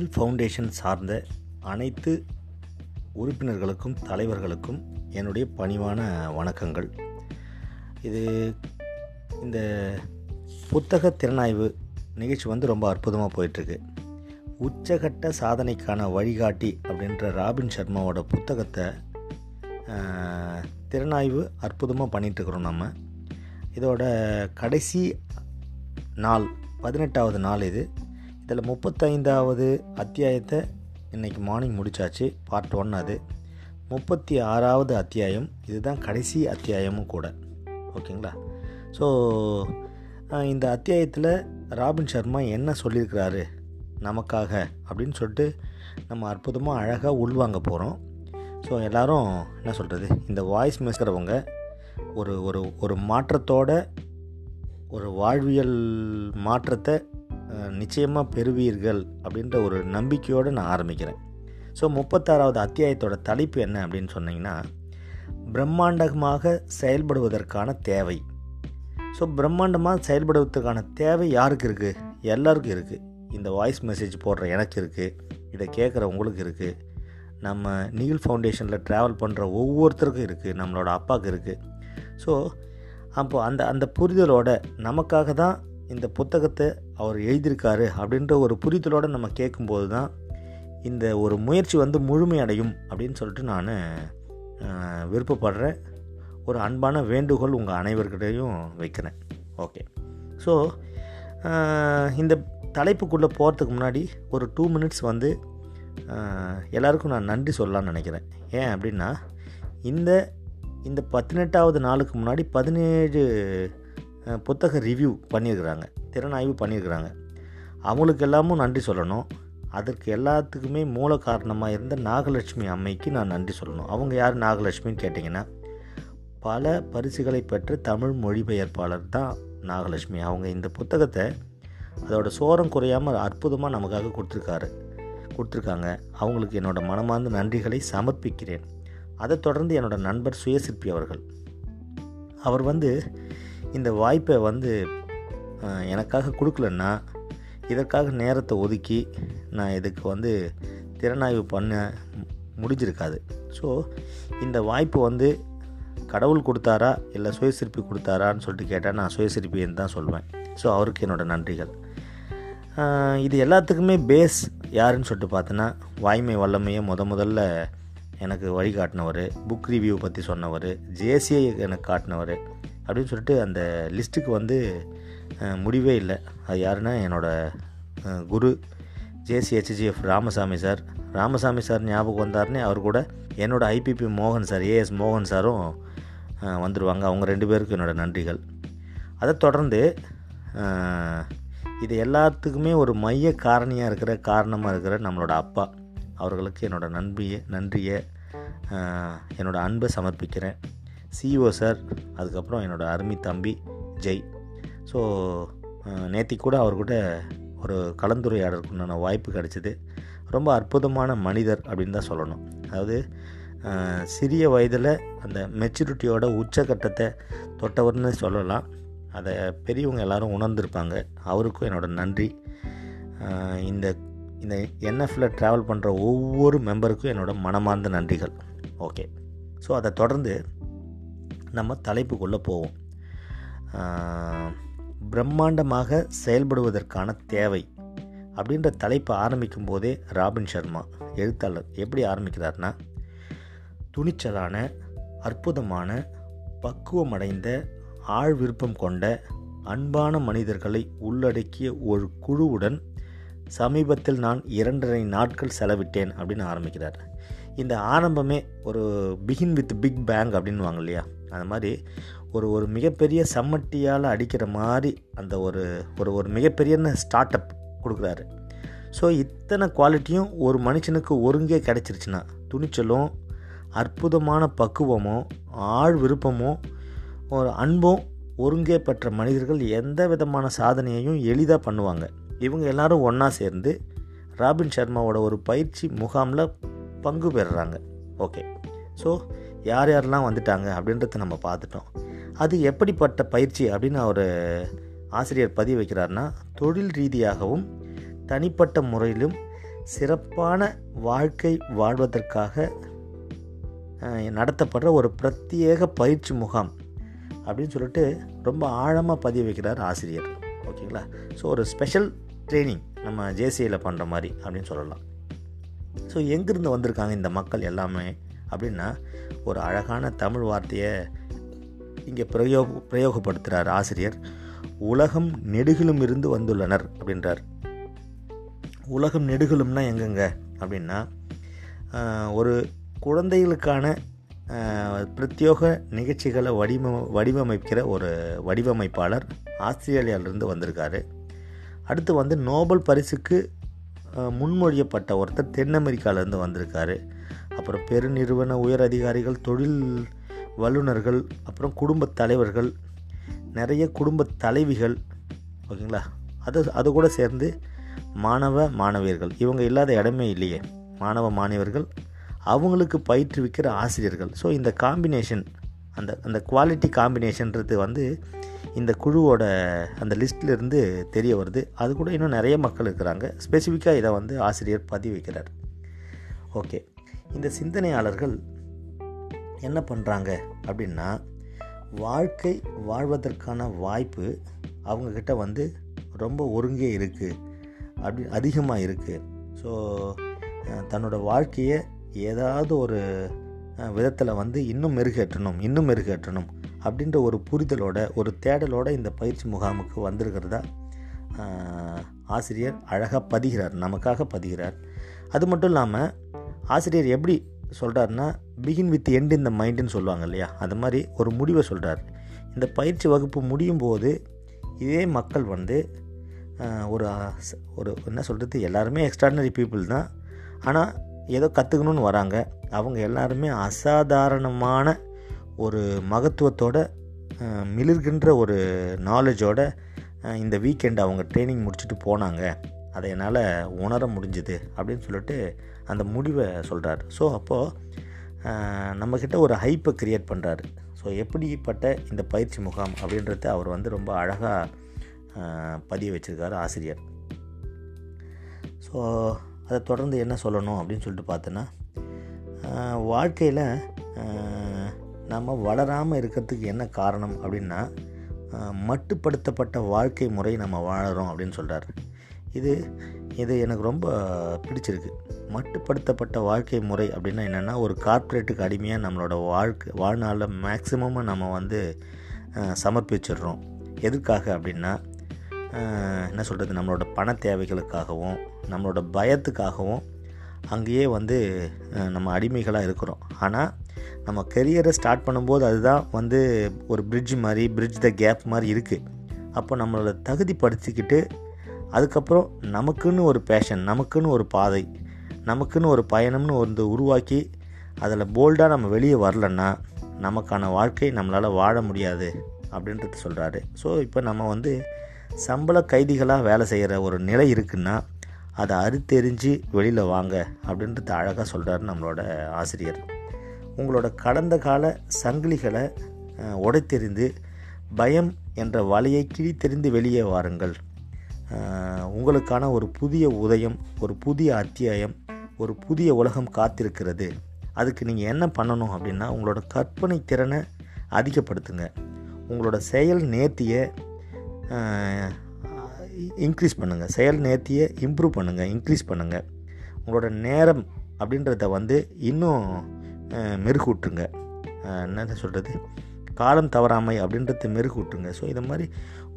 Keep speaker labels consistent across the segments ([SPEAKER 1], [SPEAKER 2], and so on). [SPEAKER 1] hill foundation சார்ந்த அனைத்து உறுப்பினர்களுக்கும் தலைவர்களுக்கும் என்னுடைய பணிவான வணக்கங்கள் இது இந்த புத்தக திறனாய்வு நிகழ்ச்சி வந்து ரொம்ப அற்புதமாக போயிட்டுருக்கு உச்சகட்ட சாதனைக்கான வழிகாட்டி அப்படின்ற ராபின் சர்மாவோட புத்தகத்தை திறனாய்வு அற்புதமாக பண்ணிகிட்ருக்குறோம் நம்ம இதோட கடைசி நாள் பதினெட்டாவது நாள் இது இதில் முப்பத்தைந்தாவது அத்தியாயத்தை இன்றைக்கி மார்னிங் முடித்தாச்சு பார்ட் ஒன் அது முப்பத்தி ஆறாவது அத்தியாயம் இதுதான் கடைசி அத்தியாயமும் கூட ஓகேங்களா ஸோ இந்த அத்தியாயத்தில் ராபின் சர்மா என்ன சொல்லியிருக்கிறாரு நமக்காக அப்படின்னு சொல்லிட்டு நம்ம அற்புதமாக அழகாக உள்வாங்க போகிறோம் ஸோ எல்லோரும் என்ன சொல்கிறது இந்த வாய்ஸ் மெஸ்கிறவங்க ஒரு ஒரு ஒரு மாற்றத்தோட ஒரு வாழ்வியல் மாற்றத்தை நிச்சயமாக பெறுவீர்கள் அப்படின்ற ஒரு நம்பிக்கையோடு நான் ஆரம்பிக்கிறேன் ஸோ முப்பத்தாறாவது அத்தியாயத்தோட தலைப்பு என்ன அப்படின்னு சொன்னிங்கன்னா பிரம்மாண்டமாக செயல்படுவதற்கான தேவை ஸோ பிரம்மாண்டமாக செயல்படுவதற்கான தேவை யாருக்கு இருக்குது எல்லாருக்கும் இருக்குது இந்த வாய்ஸ் மெசேஜ் போடுற எனக்கு இருக்குது இதை கேட்குற உங்களுக்கு இருக்குது நம்ம நீல் ஃபவுண்டேஷனில் ட்ராவல் பண்ணுற ஒவ்வொருத்தருக்கும் இருக்குது நம்மளோட அப்பாவுக்கு இருக்குது ஸோ அப்போது அந்த அந்த புரிதலோட நமக்காக தான் இந்த புத்தகத்தை அவர் எழுதியிருக்காரு அப்படின்ற ஒரு புரிதலோடு நம்ம கேட்கும்போது தான் இந்த ஒரு முயற்சி வந்து முழுமையடையும் அப்படின்னு சொல்லிட்டு நான் விருப்பப்படுறேன் ஒரு அன்பான வேண்டுகோள் உங்கள் அனைவர்கிட்டையும் வைக்கிறேன் ஓகே ஸோ இந்த தலைப்புக்குள்ளே போகிறதுக்கு முன்னாடி ஒரு டூ மினிட்ஸ் வந்து எல்லாருக்கும் நான் நன்றி சொல்லலாம்னு நினைக்கிறேன் ஏன் அப்படின்னா இந்த இந்த பதினெட்டாவது நாளுக்கு முன்னாடி பதினேழு புத்தக ரிவ்யூ பண்ணியிருக்கிறாங்க திறனாய்வு பண்ணியிருக்கிறாங்க அவங்களுக்கு எல்லாமும் நன்றி சொல்லணும் அதற்கு எல்லாத்துக்குமே மூல காரணமாக இருந்த நாகலட்சுமி அம்மைக்கு நான் நன்றி சொல்லணும் அவங்க யார் நாகலட்சுமின்னு கேட்டிங்கன்னா பல பரிசுகளை பெற்ற தமிழ் மொழிபெயர்ப்பாளர் தான் நாகலட்சுமி அவங்க இந்த புத்தகத்தை அதோடய சோரம் குறையாமல் அற்புதமாக நமக்காக கொடுத்துருக்காரு கொடுத்துருக்காங்க அவங்களுக்கு என்னோடய மனமார்ந்த நன்றிகளை சமர்ப்பிக்கிறேன் அதை தொடர்ந்து என்னோடய நண்பர் சுயசிற்பி அவர்கள் அவர் வந்து இந்த வாய்ப்பை வந்து எனக்காக கொடுக்கலன்னா இதற்காக நேரத்தை ஒதுக்கி நான் இதுக்கு வந்து திறனாய்வு பண்ண முடிஞ்சிருக்காது ஸோ இந்த வாய்ப்பு வந்து கடவுள் கொடுத்தாரா இல்லை சுயசிற்பி கொடுத்தாரான்னு சொல்லிட்டு கேட்டால் நான் சுயசிற்பின்னு தான் சொல்வேன் ஸோ அவருக்கு என்னோடய நன்றிகள் இது எல்லாத்துக்குமே பேஸ் யாருன்னு சொல்லிட்டு பார்த்தோன்னா வாய்மை வல்லமையை முத முதல்ல எனக்கு வழிகாட்டினவர் புக் ரிவ்யூ பற்றி சொன்னவர் ஜேசியை எனக்கு காட்டினவர் அப்படின்னு சொல்லிட்டு அந்த லிஸ்ட்டுக்கு வந்து முடிவே இல்லை அது யாருன்னா என்னோடய குரு ஜேசிஹெச்ஜிஎஃப் ராமசாமி சார் ராமசாமி சார் ஞாபகம் வந்தார்னே அவர் கூட என்னோடய ஐபிபி மோகன் சார் ஏஎஸ் மோகன் சாரும் வந்துடுவாங்க அவங்க ரெண்டு பேருக்கு என்னோடய நன்றிகள் அதை தொடர்ந்து இது எல்லாத்துக்குமே ஒரு மைய காரணியாக இருக்கிற காரணமாக இருக்கிற நம்மளோட அப்பா அவர்களுக்கு என்னோடய நன்றியை நன்றியை என்னோடய அன்பை சமர்ப்பிக்கிறேன் சிஇஓ e சார் அதுக்கப்புறம் என்னோடய அருமை தம்பி ஜெய் ஸோ நேத்தி கூட அவர்கிட்ட ஒரு கலந்துரையாடலுக்குண்டான வாய்ப்பு கிடச்சிது ரொம்ப அற்புதமான மனிதர் அப்படின்னு தான் சொல்லணும் அதாவது சிறிய வயதில் அந்த மெச்சூரிட்டியோட உச்சக்கட்டத்தை தொட்டவர்னு சொல்லலாம் அதை பெரியவங்க எல்லோரும் உணர்ந்திருப்பாங்க அவருக்கும் என்னோடய நன்றி இந்த இந்த என்எஃப்பில் ட்ராவல் பண்ணுற ஒவ்வொரு மெம்பருக்கும் என்னோடய மனமார்ந்த நன்றிகள் ஓகே ஸோ அதை தொடர்ந்து நம்ம தலைப்புக்குள்ளே போவோம் பிரம்மாண்டமாக செயல்படுவதற்கான தேவை அப்படின்ற தலைப்பை ஆரம்பிக்கும் போதே ராபின் சர்மா எழுத்தாளர் எப்படி ஆரம்பிக்கிறார்னா துணிச்சலான அற்புதமான பக்குவமடைந்த ஆழ் விருப்பம் கொண்ட அன்பான மனிதர்களை உள்ளடக்கிய ஒரு குழுவுடன் சமீபத்தில் நான் இரண்டரை நாட்கள் செலவிட்டேன் அப்படின்னு ஆரம்பிக்கிறார் இந்த ஆரம்பமே ஒரு பிகின் வித் பிக் பேங் அப்படின்வாங்க இல்லையா அந்த மாதிரி ஒரு ஒரு மிகப்பெரிய சம்மட்டியால் அடிக்கிற மாதிரி அந்த ஒரு ஒரு ஒரு மிகப்பெரிய ஸ்டார்ட் அப் கொடுக்குறாரு ஸோ இத்தனை குவாலிட்டியும் ஒரு மனுஷனுக்கு ஒருங்கே கிடச்சிருச்சுன்னா துணிச்சலும் அற்புதமான பக்குவமும் ஆழ் விருப்பமும் ஒரு அன்பும் ஒருங்கே பெற்ற மனிதர்கள் எந்த விதமான சாதனையையும் எளிதாக பண்ணுவாங்க இவங்க எல்லாரும் ஒன்றா சேர்ந்து ராபின் சர்மாவோட ஒரு பயிற்சி முகாமில் பங்கு பெறுறாங்க ஓகே ஸோ யார் யாரெல்லாம் வந்துட்டாங்க அப்படின்றத நம்ம பார்த்துட்டோம் அது எப்படிப்பட்ட பயிற்சி அப்படின்னு அவர் ஆசிரியர் பதிவு வைக்கிறார்னா தொழில் ரீதியாகவும் தனிப்பட்ட முறையிலும் சிறப்பான வாழ்க்கை வாழ்வதற்காக நடத்தப்படுற ஒரு பிரத்யேக பயிற்சி முகாம் அப்படின்னு சொல்லிட்டு ரொம்ப ஆழமாக பதிவு வைக்கிறார் ஆசிரியர் ஓகேங்களா ஸோ ஒரு ஸ்பெஷல் ட்ரைனிங் நம்ம ஜேசியில் பண்ணுற மாதிரி அப்படின்னு சொல்லலாம் ஸோ எங்கேருந்து வந்திருக்காங்க இந்த மக்கள் எல்லாமே அப்படின்னா ஒரு அழகான தமிழ் வார்த்தையை இங்கே பிரயோக பிரயோகப்படுத்துகிறார் ஆசிரியர் உலகம் நெடுகிலும் இருந்து வந்துள்ளனர் அப்படின்றார் உலகம் நெடுகிலும்னா எங்கெங்க அப்படின்னா ஒரு குழந்தைகளுக்கான பிரத்யோக நிகழ்ச்சிகளை வடிவ வடிவமைக்கிற ஒரு வடிவமைப்பாளர் ஆஸ்திரேலியாவிலிருந்து வந்திருக்காரு அடுத்து வந்து நோபல் பரிசுக்கு முன்மொழியப்பட்ட ஒருத்தர் தென் அமெரிக்காவிலேருந்து வந்திருக்காரு அப்புறம் பெருநிறுவன உயர் அதிகாரிகள் தொழில் வல்லுநர்கள் அப்புறம் குடும்பத் தலைவர்கள் நிறைய குடும்ப தலைவிகள் ஓகேங்களா அது அது கூட சேர்ந்து மாணவ மாணவியர்கள் இவங்க இல்லாத இடமே இல்லையே மாணவ மாணவர்கள் அவங்களுக்கு பயிற்றுவிக்கிற ஆசிரியர்கள் ஸோ இந்த காம்பினேஷன் அந்த அந்த குவாலிட்டி காம்பினேஷன்றது வந்து இந்த குழுவோட அந்த லிஸ்ட்லேருந்து தெரிய வருது அது கூட இன்னும் நிறைய மக்கள் இருக்கிறாங்க ஸ்பெசிஃபிக்காக இதை வந்து ஆசிரியர் பதிவு வைக்கிறார் ஓகே இந்த சிந்தனையாளர்கள் என்ன பண்ணுறாங்க அப்படின்னா வாழ்க்கை வாழ்வதற்கான வாய்ப்பு அவங்கக்கிட்ட வந்து ரொம்ப ஒருங்கே இருக்குது அப்படி அதிகமாக இருக்குது ஸோ தன்னோட வாழ்க்கையை ஏதாவது ஒரு விதத்தில் வந்து இன்னும் மெருகேற்றணும் இன்னும் மெருகேற்றணும் அப்படின்ற ஒரு புரிதலோட ஒரு தேடலோட இந்த பயிற்சி முகாமுக்கு வந்திருக்கிறதா ஆசிரியர் அழகாக பதிகிறார் நமக்காக பதிகிறார் அது மட்டும் இல்லாமல் ஆசிரியர் எப்படி சொல்கிறாருன்னா பிகின் வித் எண்ட் இந்த மைண்டுன்னு சொல்லுவாங்க இல்லையா அது மாதிரி ஒரு முடிவை சொல்கிறார் இந்த பயிற்சி வகுப்பு முடியும் போது இதே மக்கள் வந்து ஒரு ஒரு என்ன சொல்கிறது எல்லாருமே எக்ஸ்ட்ராடனரி பீப்புள் தான் ஆனால் ஏதோ கற்றுக்கணும்னு வராங்க அவங்க எல்லாருமே அசாதாரணமான ஒரு மகத்துவத்தோட மிளிர்கின்ற ஒரு நாலேஜோட இந்த வீக்கெண்ட் அவங்க ட்ரைனிங் முடிச்சுட்டு போனாங்க அதை என்னால் உணர முடிஞ்சுது அப்படின்னு சொல்லிட்டு அந்த முடிவை சொல்கிறார் ஸோ அப்போது நம்மக்கிட்ட ஒரு ஹைப்பை க்ரியேட் பண்ணுறாரு ஸோ எப்படிப்பட்ட இந்த பயிற்சி முகாம் அப்படின்றத அவர் வந்து ரொம்ப அழகாக பதிய வச்சுருக்காரு ஆசிரியர் ஸோ அதை தொடர்ந்து என்ன சொல்லணும் அப்படின்னு சொல்லிட்டு பார்த்தோன்னா வாழ்க்கையில் நம்ம வளராமல் இருக்கிறதுக்கு என்ன காரணம் அப்படின்னா மட்டுப்படுத்தப்பட்ட வாழ்க்கை முறை நம்ம வாழறோம் அப்படின்னு சொல்கிறார் இது இது எனக்கு ரொம்ப பிடிச்சிருக்கு மட்டுப்படுத்தப்பட்ட வாழ்க்கை முறை அப்படின்னா என்னென்னா ஒரு கார்ப்பரேட்டுக்கு அடிமையாக நம்மளோட வாழ்க்கை வாழ்நாளில் மேக்சிமமாக நம்ம வந்து சமர்ப்பிச்சிடுறோம் எதுக்காக அப்படின்னா என்ன சொல்கிறது நம்மளோட பண தேவைகளுக்காகவும் நம்மளோட பயத்துக்காகவும் அங்கேயே வந்து நம்ம அடிமைகளாக இருக்கிறோம் ஆனால் நம்ம கெரியரை ஸ்டார்ட் பண்ணும்போது அதுதான் வந்து ஒரு பிரிட்ஜ் மாதிரி பிரிட்ஜ் த கேப் மாதிரி இருக்குது அப்போ நம்மளோட தகுதி படுத்திக்கிட்டு அதுக்கப்புறம் நமக்குன்னு ஒரு பேஷன் நமக்குன்னு ஒரு பாதை நமக்குன்னு ஒரு பயணம்னு வந்து உருவாக்கி அதில் போல்டாக நம்ம வெளியே வரலன்னா நமக்கான வாழ்க்கை நம்மளால் வாழ முடியாது அப்படின்றது சொல்கிறாரு ஸோ இப்போ நம்ம வந்து சம்பள கைதிகளாக வேலை செய்கிற ஒரு நிலை இருக்குன்னா அதை அறுத்தெறிஞ்சு வெளியில் வாங்க அப்படின்றது அழகாக சொல்கிறாரு நம்மளோட ஆசிரியர் உங்களோட கடந்த கால சங்கிலிகளை உடைத்தெறிந்து பயம் என்ற வலையை கிழித்தெறிந்து வெளியே வாருங்கள் உங்களுக்கான ஒரு புதிய உதயம் ஒரு புதிய அத்தியாயம் ஒரு புதிய உலகம் காத்திருக்கிறது அதுக்கு நீங்கள் என்ன பண்ணணும் அப்படின்னா உங்களோட கற்பனை திறனை அதிகப்படுத்துங்க உங்களோட செயல் நேர்த்தியை இன்க்ரீஸ் பண்ணுங்கள் செயல் நேர்த்தியை இம்ப்ரூவ் பண்ணுங்கள் இன்க்ரீஸ் பண்ணுங்கள் உங்களோட நேரம் அப்படின்றத வந்து இன்னும் மெருகூட்டுருங்க என்ன சொல்கிறது காலம் தவறாமை அப்படின்றத மெருகூட்டுங்க ஸோ இதை மாதிரி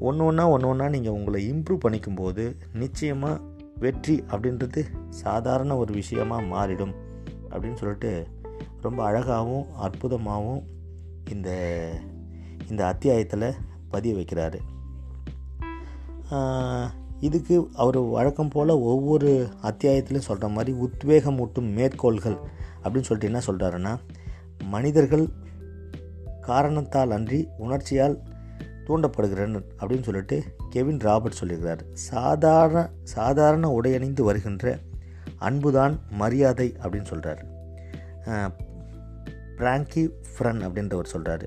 [SPEAKER 1] ஒன்று ஒன்றா ஒன்று ஒன்றா நீங்கள் உங்களை இம்ப்ரூவ் பண்ணிக்கும் போது நிச்சயமாக வெற்றி அப்படின்றது சாதாரண ஒரு விஷயமாக மாறிடும் அப்படின்னு சொல்லிட்டு ரொம்ப அழகாகவும் அற்புதமாகவும் இந்த இந்த அத்தியாயத்தில் பதிய வைக்கிறாரு இதுக்கு அவர் வழக்கம் போல் ஒவ்வொரு அத்தியாயத்திலையும் சொல்கிற மாதிரி உத்வேகமூட்டும் மேற்கோள்கள் அப்படின்னு சொல்லிட்டு என்ன சொல்கிறாருன்னா மனிதர்கள் காரணத்தால் அன்றி உணர்ச்சியால் தூண்டப்படுகிறன் அப்படின்னு சொல்லிட்டு கெவின் ராபர்ட் சொல்லியிருக்கிறார் சாதாரண சாதாரண உடையணிந்து வருகின்ற அன்புதான் மரியாதை அப்படின்னு சொல்கிறார் பிராங்கி ஃப்ரன் அப்படின்றவர் சொல்கிறாரு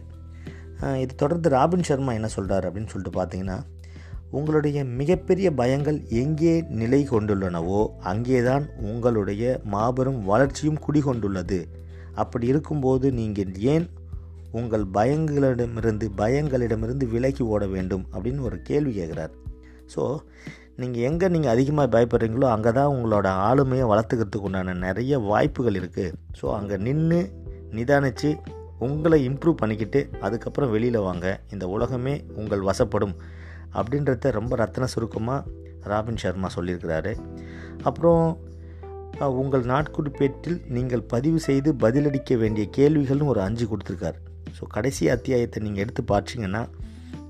[SPEAKER 1] இது தொடர்ந்து ராபின் சர்மா என்ன சொல்கிறார் அப்படின்னு சொல்லிட்டு பார்த்தீங்கன்னா உங்களுடைய மிகப்பெரிய பயங்கள் எங்கே நிலை கொண்டுள்ளனவோ அங்கேதான் உங்களுடைய மாபெரும் வளர்ச்சியும் குடிகொண்டுள்ளது அப்படி இருக்கும்போது நீங்கள் ஏன் உங்கள் பயங்களிடமிருந்து பயங்களிடமிருந்து விலகி ஓட வேண்டும் அப்படின்னு ஒரு கேள்வி கேட்குறார் ஸோ நீங்கள் எங்கே நீங்கள் அதிகமாக பயப்படுறீங்களோ அங்கே தான் உங்களோட ஆளுமையை வளர்த்துக்கிறதுக்கு உண்டான நிறைய வாய்ப்புகள் இருக்குது ஸோ அங்கே நின்று நிதானித்து உங்களை இம்ப்ரூவ் பண்ணிக்கிட்டு அதுக்கப்புறம் வெளியில் வாங்க இந்த உலகமே உங்கள் வசப்படும் அப்படின்றத ரொம்ப ரத்தன சுருக்கமாக ராபின் சர்மா சொல்லியிருக்கிறாரு அப்புறம் உங்கள் நாட்குறிப்பேட்டில் நீங்கள் பதிவு செய்து பதிலளிக்க வேண்டிய கேள்விகள்னு ஒரு அஞ்சு கொடுத்துருக்கார் ஸோ கடைசி அத்தியாயத்தை நீங்கள் எடுத்து பார்த்தீங்கன்னா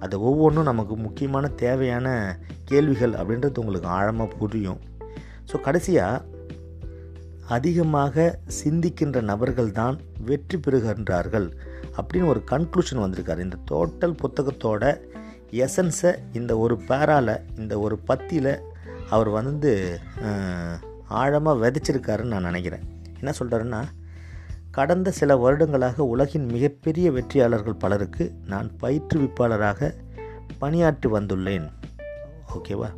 [SPEAKER 1] அது ஒவ்வொன்றும் நமக்கு முக்கியமான தேவையான கேள்விகள் அப்படின்றது உங்களுக்கு ஆழமாக புரியும் ஸோ கடைசியாக அதிகமாக சிந்திக்கின்ற நபர்கள் தான் வெற்றி பெறுகின்றார்கள் அப்படின்னு ஒரு கன்க்ளூஷன் வந்திருக்காரு இந்த டோட்டல் புத்தகத்தோட எசன்ஸை இந்த ஒரு பேரால் இந்த ஒரு பத்தியில் அவர் வந்து ஆழமாக விதைச்சிருக்காருன்னு நான் நினைக்கிறேன் என்ன சொல்கிறாருன்னா கடந்த சில வருடங்களாக உலகின் மிகப்பெரிய வெற்றியாளர்கள் பலருக்கு நான் பயிற்றுவிப்பாளராக பணியாற்றி வந்துள்ளேன் ஓகேவா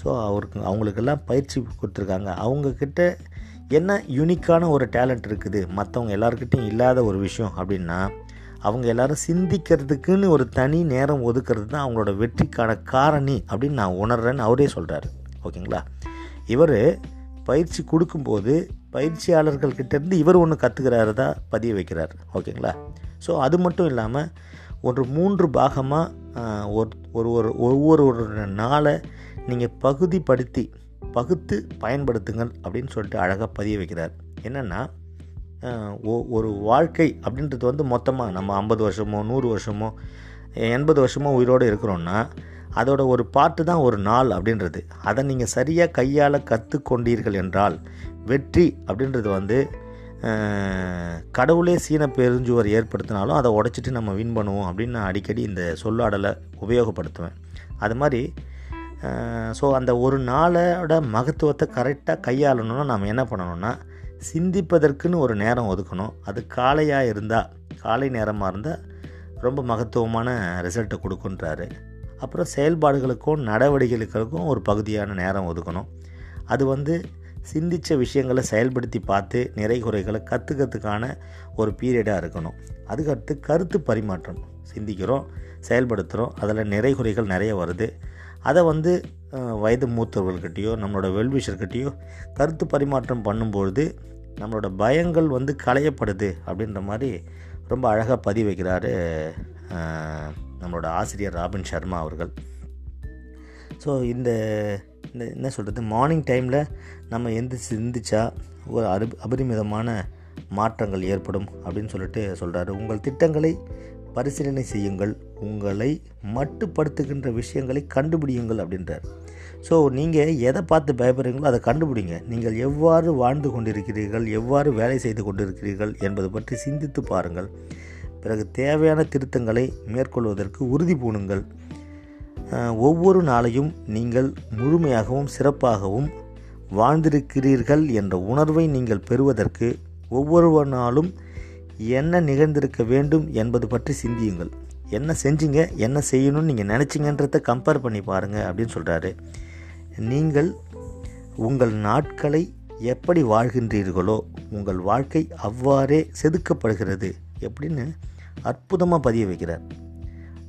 [SPEAKER 1] ஸோ அவருக்கு அவங்களுக்கெல்லாம் பயிற்சி கொடுத்துருக்காங்க அவங்கக்கிட்ட என்ன யூனிக்கான ஒரு டேலண்ட் இருக்குது மற்றவங்க எல்லாருக்கிட்டையும் இல்லாத ஒரு விஷயம் அப்படின்னா அவங்க எல்லாரும் சிந்திக்கிறதுக்குன்னு ஒரு தனி நேரம் ஒதுக்கிறது தான் அவங்களோட வெற்றிக்கான காரணி அப்படின்னு நான் உணர்றேன்னு அவரே சொல்கிறாரு ஓகேங்களா இவர் பயிற்சி கொடுக்கும்போது பயிற்சியாளர்கள்கிட்டேருந்து இவர் ஒன்று கற்றுக்கிறாரு தான் பதிய வைக்கிறார் ஓகேங்களா ஸோ அது மட்டும் இல்லாமல் ஒரு மூன்று பாகமாக ஒரு ஒரு ஒவ்வொரு ஒரு நாளை நீங்கள் பகுதிப்படுத்தி பகுத்து பயன்படுத்துங்கள் அப்படின்னு சொல்லிட்டு அழகாக பதிய வைக்கிறார் என்னென்னா ஒரு வாழ்க்கை அப்படின்றது வந்து மொத்தமாக நம்ம ஐம்பது வருஷமோ நூறு வருஷமோ எண்பது வருஷமோ உயிரோடு இருக்கிறோன்னா அதோட ஒரு பாட்டு தான் ஒரு நாள் அப்படின்றது அதை நீங்கள் சரியாக கையால் கற்றுக்கொண்டீர்கள் என்றால் வெற்றி அப்படின்றது வந்து கடவுளே சீன பெருஞ்சுவர் ஏற்படுத்தினாலும் அதை உடச்சிட்டு நம்ம வின் பண்ணுவோம் அப்படின்னு நான் அடிக்கடி இந்த சொல்லாடலை உபயோகப்படுத்துவேன் அது மாதிரி ஸோ அந்த ஒரு நாளோட மகத்துவத்தை கரெக்டாக கையாளணும்னா நாம் என்ன பண்ணணும்னா சிந்திப்பதற்குன்னு ஒரு நேரம் ஒதுக்கணும் அது காலையாக இருந்தால் காலை நேரமாக இருந்தால் ரொம்ப மகத்துவமான ரிசல்ட்டை கொடுக்குன்றாரு அப்புறம் செயல்பாடுகளுக்கும் நடவடிக்கைகளுக்கும் ஒரு பகுதியான நேரம் ஒதுக்கணும் அது வந்து சிந்தித்த விஷயங்களை செயல்படுத்தி பார்த்து நிறை குறைகளை கற்றுக்கிறதுக்கான ஒரு பீரியடாக இருக்கணும் அதுக்கடுத்து கருத்து பரிமாற்றம் சிந்திக்கிறோம் செயல்படுத்துகிறோம் அதில் நிறை குறைகள் நிறைய வருது அதை வந்து வயது மூத்தவர்கள்கிட்டேயோ நம்மளோட வெல்விஷர்கிட்டேயோ கருத்து பரிமாற்றம் பண்ணும்பொழுது நம்மளோட பயங்கள் வந்து களையப்படுது அப்படின்ற மாதிரி ரொம்ப அழகாக பதிவு வைக்கிறாரு நம்மளோட ஆசிரியர் ராபின் சர்மா அவர்கள் ஸோ இந்த இந்த என்ன சொல்கிறது மார்னிங் டைமில் நம்ம எந்த சிந்திச்சா ஒரு அரு அபரிமிதமான மாற்றங்கள் ஏற்படும் அப்படின்னு சொல்லிட்டு சொல்கிறாரு உங்கள் திட்டங்களை பரிசீலனை செய்யுங்கள் உங்களை மட்டுப்படுத்துகின்ற விஷயங்களை கண்டுபிடியுங்கள் அப்படின்றார் ஸோ நீங்கள் எதை பார்த்து பயப்படுறீங்களோ அதை கண்டுபிடிங்க நீங்கள் எவ்வாறு வாழ்ந்து கொண்டிருக்கிறீர்கள் எவ்வாறு வேலை செய்து கொண்டிருக்கிறீர்கள் என்பது பற்றி சிந்தித்து பாருங்கள் பிறகு தேவையான திருத்தங்களை மேற்கொள்வதற்கு உறுதி பூணுங்கள் ஒவ்வொரு நாளையும் நீங்கள் முழுமையாகவும் சிறப்பாகவும் வாழ்ந்திருக்கிறீர்கள் என்ற உணர்வை நீங்கள் பெறுவதற்கு ஒவ்வொரு நாளும் என்ன நிகழ்ந்திருக்க வேண்டும் என்பது பற்றி சிந்தியுங்கள் என்ன செஞ்சீங்க என்ன செய்யணும்னு நீங்கள் நினச்சிங்கன்றத கம்பேர் பண்ணி பாருங்கள் அப்படின்னு சொல்கிறாரு நீங்கள் உங்கள் நாட்களை எப்படி வாழ்கின்றீர்களோ உங்கள் வாழ்க்கை அவ்வாறே செதுக்கப்படுகிறது எப்படின்னு அற்புதமாக பதிய வைக்கிறார்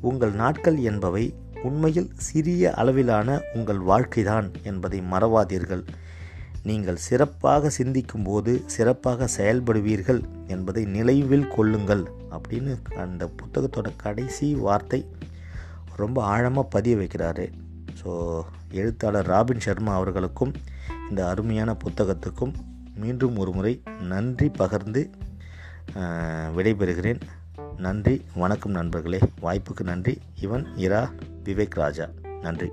[SPEAKER 1] உங்கள் நாட்கள் என்பவை உண்மையில் சிறிய அளவிலான உங்கள் வாழ்க்கைதான் என்பதை மறவாதீர்கள் நீங்கள் சிறப்பாக சிந்திக்கும் போது சிறப்பாக செயல்படுவீர்கள் என்பதை நினைவில் கொள்ளுங்கள் அப்படின்னு அந்த புத்தகத்தோட கடைசி வார்த்தை ரொம்ப ஆழமாக பதிய வைக்கிறாரு ஸோ எழுத்தாளர் ராபின் சர்மா அவர்களுக்கும் இந்த அருமையான புத்தகத்துக்கும் மீண்டும் ஒரு முறை நன்றி பகிர்ந்து விடைபெறுகிறேன் நன்றி வணக்கம் நண்பர்களே வாய்ப்புக்கு நன்றி இவன் இரா விவேக் ராஜா நன்றி